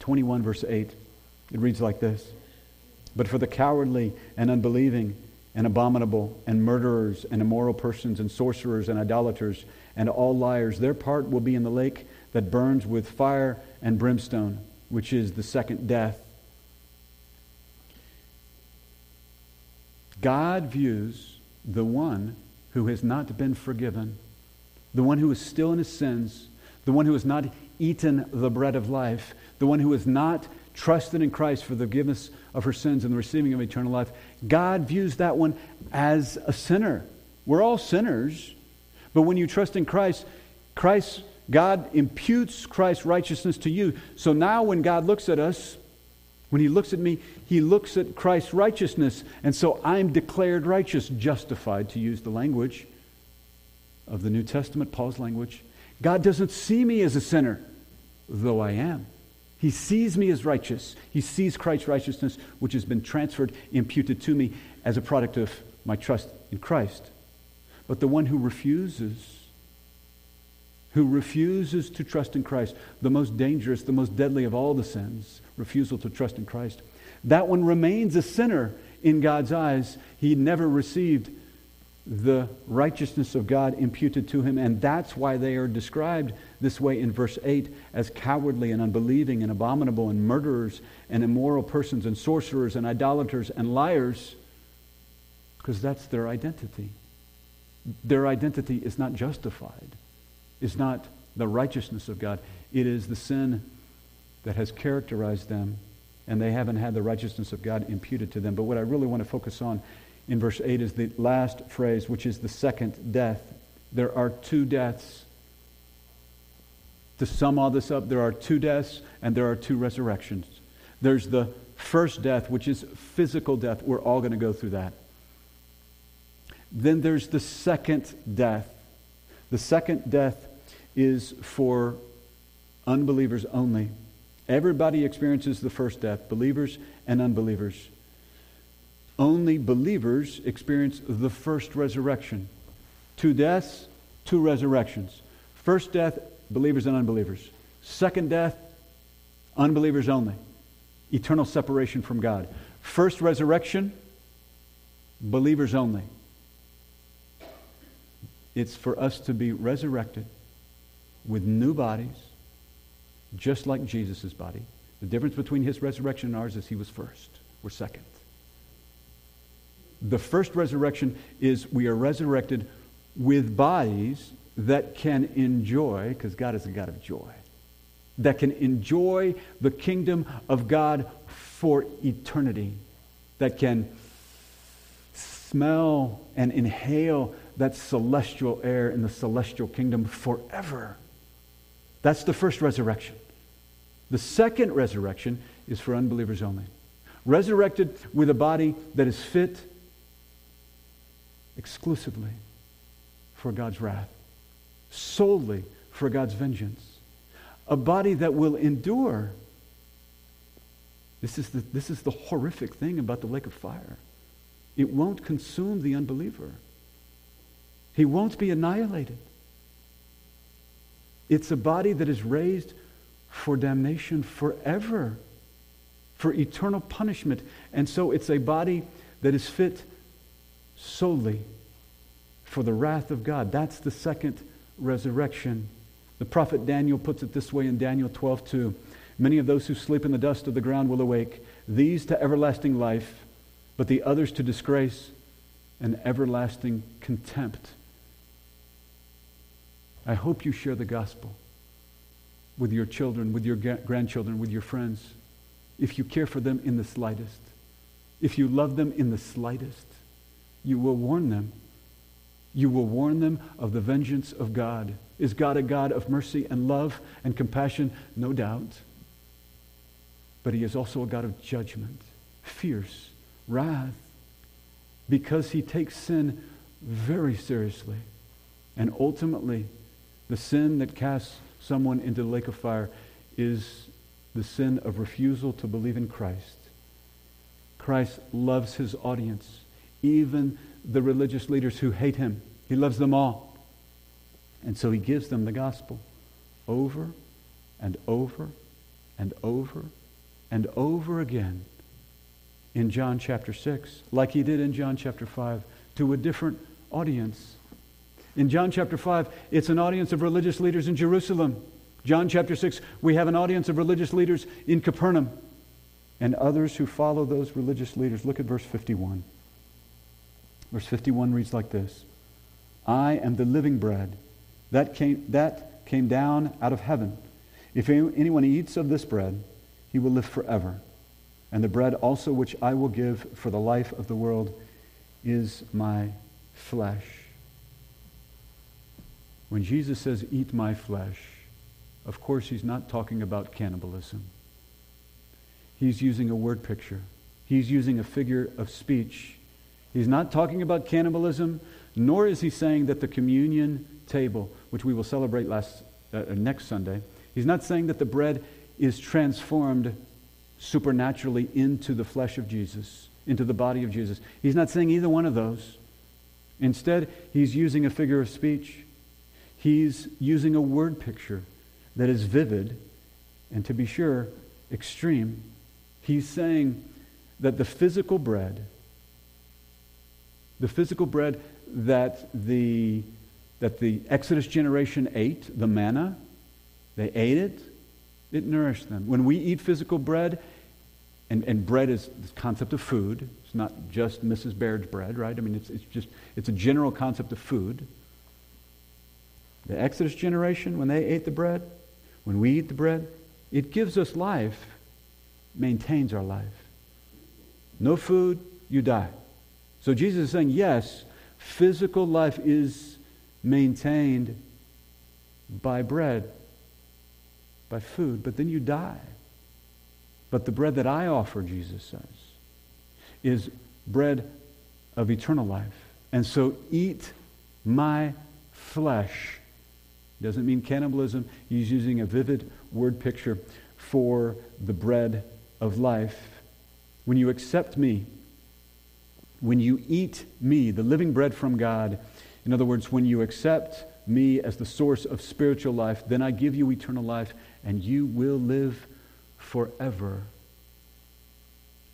21, verse 8. It reads like this But for the cowardly and unbelieving and abominable and murderers and immoral persons and sorcerers and idolaters and all liars, their part will be in the lake that burns with fire and brimstone, which is the second death. God views the one who has not been forgiven, the one who is still in his sins, the one who has not eaten the bread of life, the one who has not trusted in Christ for the forgiveness of her sins and the receiving of eternal life. God views that one as a sinner. We're all sinners, but when you trust in Christ, Christ God imputes Christ's righteousness to you. So now when God looks at us, when he looks at me, he looks at Christ's righteousness. And so I'm declared righteous, justified, to use the language of the New Testament, Paul's language. God doesn't see me as a sinner, though I am. He sees me as righteous. He sees Christ's righteousness, which has been transferred, imputed to me as a product of my trust in Christ. But the one who refuses who refuses to trust in Christ, the most dangerous, the most deadly of all the sins, refusal to trust in Christ, that one remains a sinner in God's eyes. He never received the righteousness of God imputed to him, and that's why they are described this way in verse 8 as cowardly and unbelieving and abominable and murderers and immoral persons and sorcerers and idolaters and liars, because that's their identity. Their identity is not justified is not the righteousness of God, it is the sin that has characterized them, and they haven't had the righteousness of God imputed to them. But what I really want to focus on in verse 8 is the last phrase, which is the second death. There are two deaths. To sum all this up, there are two deaths and there are two resurrections. There's the first death, which is physical death. We're all going to go through that. Then there's the second death. The second death is for unbelievers only. Everybody experiences the first death, believers and unbelievers. Only believers experience the first resurrection. Two deaths, two resurrections. First death, believers and unbelievers. Second death, unbelievers only. Eternal separation from God. First resurrection, believers only. It's for us to be resurrected with new bodies, just like Jesus' body. The difference between his resurrection and ours is he was first. We're second. The first resurrection is we are resurrected with bodies that can enjoy, because God is a God of joy, that can enjoy the kingdom of God for eternity, that can smell and inhale that celestial air in the celestial kingdom forever. That's the first resurrection. The second resurrection is for unbelievers only. Resurrected with a body that is fit exclusively for God's wrath, solely for God's vengeance. A body that will endure. This is the, this is the horrific thing about the lake of fire. It won't consume the unbeliever. He won't be annihilated. It's a body that is raised for damnation forever, for eternal punishment. And so it's a body that is fit solely for the wrath of God. That's the second resurrection. The prophet Daniel puts it this way in Daniel 12 2. Many of those who sleep in the dust of the ground will awake, these to everlasting life, but the others to disgrace and everlasting contempt. I hope you share the gospel with your children, with your grandchildren, with your friends, if you care for them in the slightest. If you love them in the slightest, you will warn them. You will warn them of the vengeance of God. Is God a God of mercy and love and compassion? No doubt. But he is also a God of judgment, fierce, wrath, because he takes sin very seriously. And ultimately, the sin that casts someone into the lake of fire is the sin of refusal to believe in Christ. Christ loves his audience, even the religious leaders who hate him. He loves them all. And so he gives them the gospel over and over and over and over again in John chapter 6, like he did in John chapter 5, to a different audience. In John chapter 5, it's an audience of religious leaders in Jerusalem. John chapter 6, we have an audience of religious leaders in Capernaum and others who follow those religious leaders. Look at verse 51. Verse 51 reads like this I am the living bread that came, that came down out of heaven. If anyone eats of this bread, he will live forever. And the bread also which I will give for the life of the world is my flesh. When Jesus says, Eat my flesh, of course, he's not talking about cannibalism. He's using a word picture, he's using a figure of speech. He's not talking about cannibalism, nor is he saying that the communion table, which we will celebrate last, uh, next Sunday, he's not saying that the bread is transformed supernaturally into the flesh of Jesus, into the body of Jesus. He's not saying either one of those. Instead, he's using a figure of speech. He's using a word picture that is vivid and, to be sure, extreme. He's saying that the physical bread, the physical bread that the, that the Exodus generation ate, the manna, they ate it, it nourished them. When we eat physical bread, and, and bread is the concept of food. It's not just Mrs. Baird's bread, right? I mean, it's, it's just, it's a general concept of food. The Exodus generation, when they ate the bread, when we eat the bread, it gives us life, maintains our life. No food, you die. So Jesus is saying, yes, physical life is maintained by bread, by food, but then you die. But the bread that I offer, Jesus says, is bread of eternal life. And so eat my flesh. Doesn't mean cannibalism. He's using a vivid word picture for the bread of life. When you accept me, when you eat me, the living bread from God, in other words, when you accept me as the source of spiritual life, then I give you eternal life and you will live forever.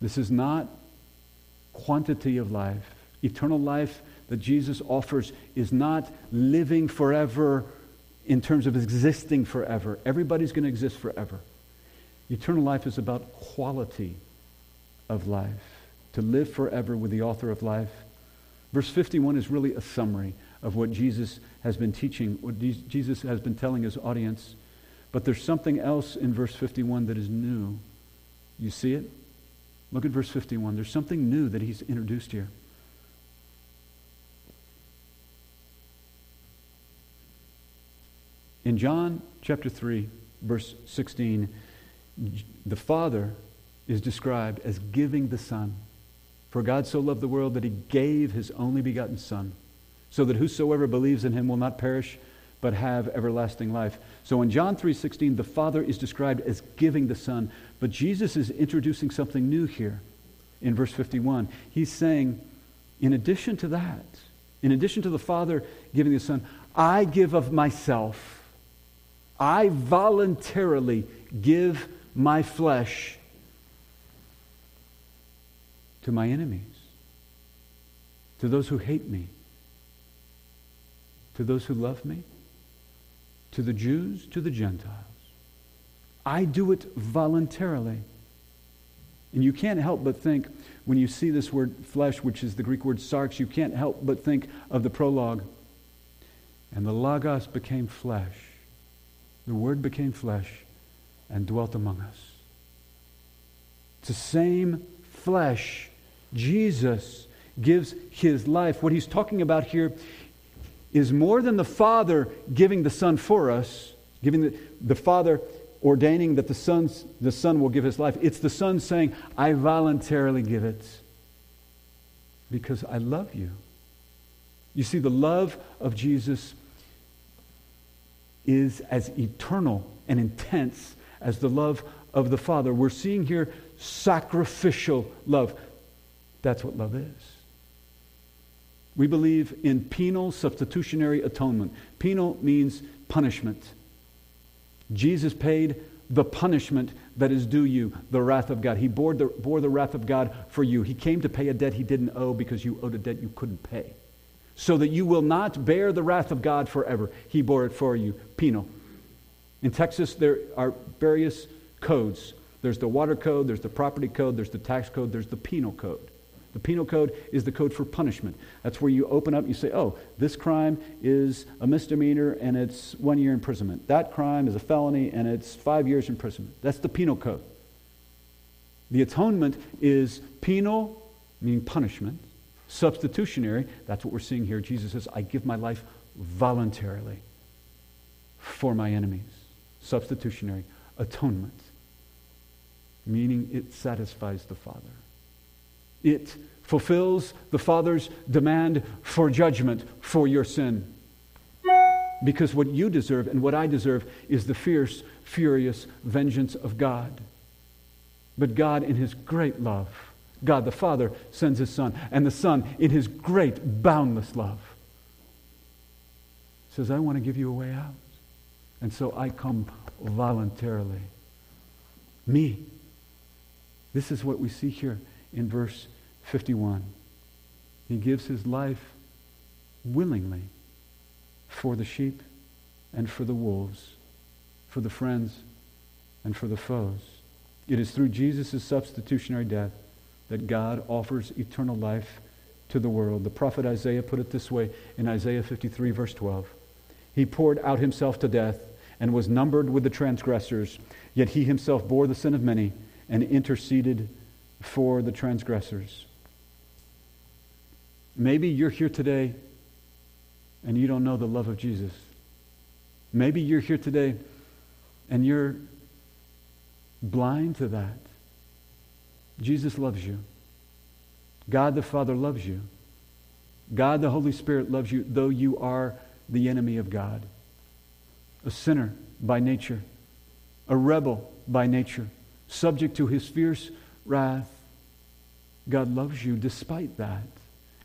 This is not quantity of life. Eternal life that Jesus offers is not living forever in terms of existing forever. Everybody's going to exist forever. Eternal life is about quality of life, to live forever with the author of life. Verse 51 is really a summary of what Jesus has been teaching, what Jesus has been telling his audience. But there's something else in verse 51 that is new. You see it? Look at verse 51. There's something new that he's introduced here. In John chapter 3, verse 16, the Father is described as giving the Son. For God so loved the world that he gave his only begotten Son, so that whosoever believes in him will not perish, but have everlasting life. So in John 3:16 the Father is described as giving the Son, but Jesus is introducing something new here in verse 51. He's saying in addition to that, in addition to the Father giving the Son, I give of myself. I voluntarily give my flesh to my enemies, to those who hate me, to those who love me to the Jews, to the Gentiles. I do it voluntarily. And you can't help but think, when you see this word flesh, which is the Greek word sarx, you can't help but think of the prologue. And the Logos became flesh. The Word became flesh and dwelt among us. It's the same flesh. Jesus gives his life. What he's talking about here is more than the Father giving the Son for us, giving the, the Father ordaining that the, son's, the Son will give his life. It's the Son saying, I voluntarily give it because I love you. You see, the love of Jesus is as eternal and intense as the love of the Father. We're seeing here sacrificial love. That's what love is. We believe in penal substitutionary atonement. Penal means punishment. Jesus paid the punishment that is due you, the wrath of God. He bore the, bore the wrath of God for you. He came to pay a debt he didn't owe because you owed a debt you couldn't pay. So that you will not bear the wrath of God forever. He bore it for you. Penal. In Texas, there are various codes. There's the water code, there's the property code, there's the tax code, there's the penal code. The penal code is the code for punishment. That's where you open up and you say, oh, this crime is a misdemeanor and it's one year imprisonment. That crime is a felony and it's five years imprisonment. That's the penal code. The atonement is penal, meaning punishment, substitutionary. That's what we're seeing here. Jesus says, I give my life voluntarily for my enemies. Substitutionary. Atonement, meaning it satisfies the Father. It fulfills the Father's demand for judgment for your sin. Because what you deserve and what I deserve is the fierce, furious vengeance of God. But God, in His great love, God the Father sends His Son, and the Son, in His great, boundless love, says, I want to give you a way out. And so I come voluntarily. Me. This is what we see here in verse 51. He gives his life willingly for the sheep and for the wolves, for the friends and for the foes. It is through Jesus' substitutionary death that God offers eternal life to the world. The prophet Isaiah put it this way in Isaiah 53, verse 12. He poured out himself to death and was numbered with the transgressors, yet he himself bore the sin of many and interceded for the transgressors. Maybe you're here today and you don't know the love of Jesus. Maybe you're here today and you're blind to that. Jesus loves you. God the Father loves you. God the Holy Spirit loves you, though you are the enemy of God, a sinner by nature, a rebel by nature, subject to his fierce wrath. God loves you despite that.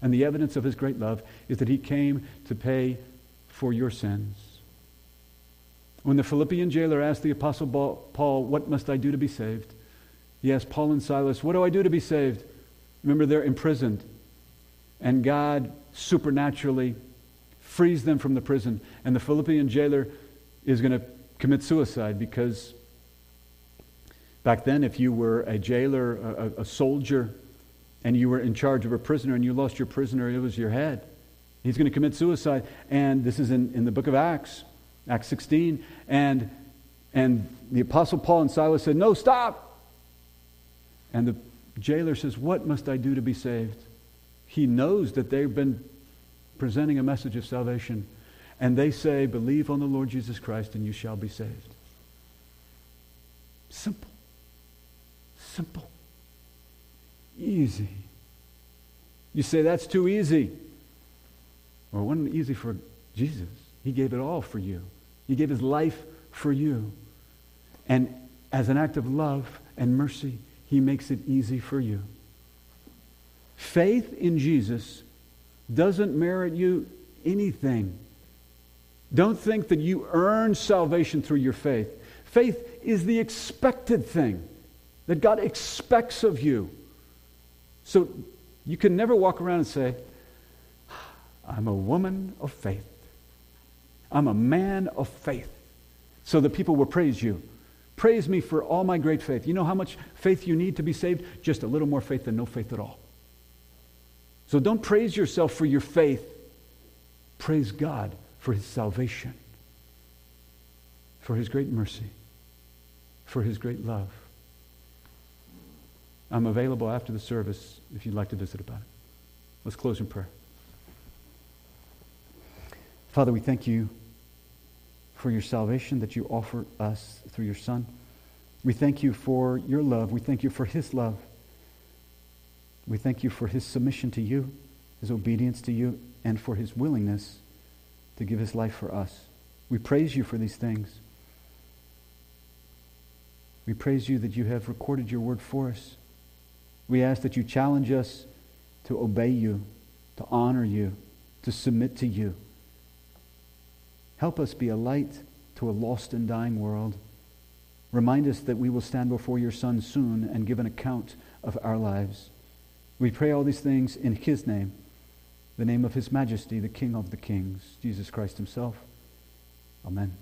And the evidence of his great love is that he came to pay for your sins. When the Philippian jailer asked the Apostle Paul, What must I do to be saved? He asked Paul and Silas, What do I do to be saved? Remember, they're imprisoned. And God supernaturally frees them from the prison. And the Philippian jailer is going to commit suicide because back then, if you were a jailer, a, a soldier, and you were in charge of a prisoner and you lost your prisoner, it was your head. He's going to commit suicide. And this is in, in the book of Acts, Acts 16. And, and the Apostle Paul and Silas said, No, stop. And the jailer says, What must I do to be saved? He knows that they've been presenting a message of salvation. And they say, Believe on the Lord Jesus Christ and you shall be saved. Simple. Simple easy. You say, that's too easy. Well, it wasn't easy for Jesus. He gave it all for you. He gave his life for you. And as an act of love and mercy, he makes it easy for you. Faith in Jesus doesn't merit you anything. Don't think that you earn salvation through your faith. Faith is the expected thing that God expects of you. So you can never walk around and say, I'm a woman of faith. I'm a man of faith. So the people will praise you. Praise me for all my great faith. You know how much faith you need to be saved? Just a little more faith than no faith at all. So don't praise yourself for your faith. Praise God for his salvation, for his great mercy, for his great love. I'm available after the service if you'd like to visit about it. Let's close in prayer. Father, we thank you for your salvation that you offer us through your Son. We thank you for your love. We thank you for his love. We thank you for his submission to you, his obedience to you, and for his willingness to give his life for us. We praise you for these things. We praise you that you have recorded your word for us. We ask that you challenge us to obey you, to honor you, to submit to you. Help us be a light to a lost and dying world. Remind us that we will stand before your Son soon and give an account of our lives. We pray all these things in his name, the name of his majesty, the King of the kings, Jesus Christ himself. Amen.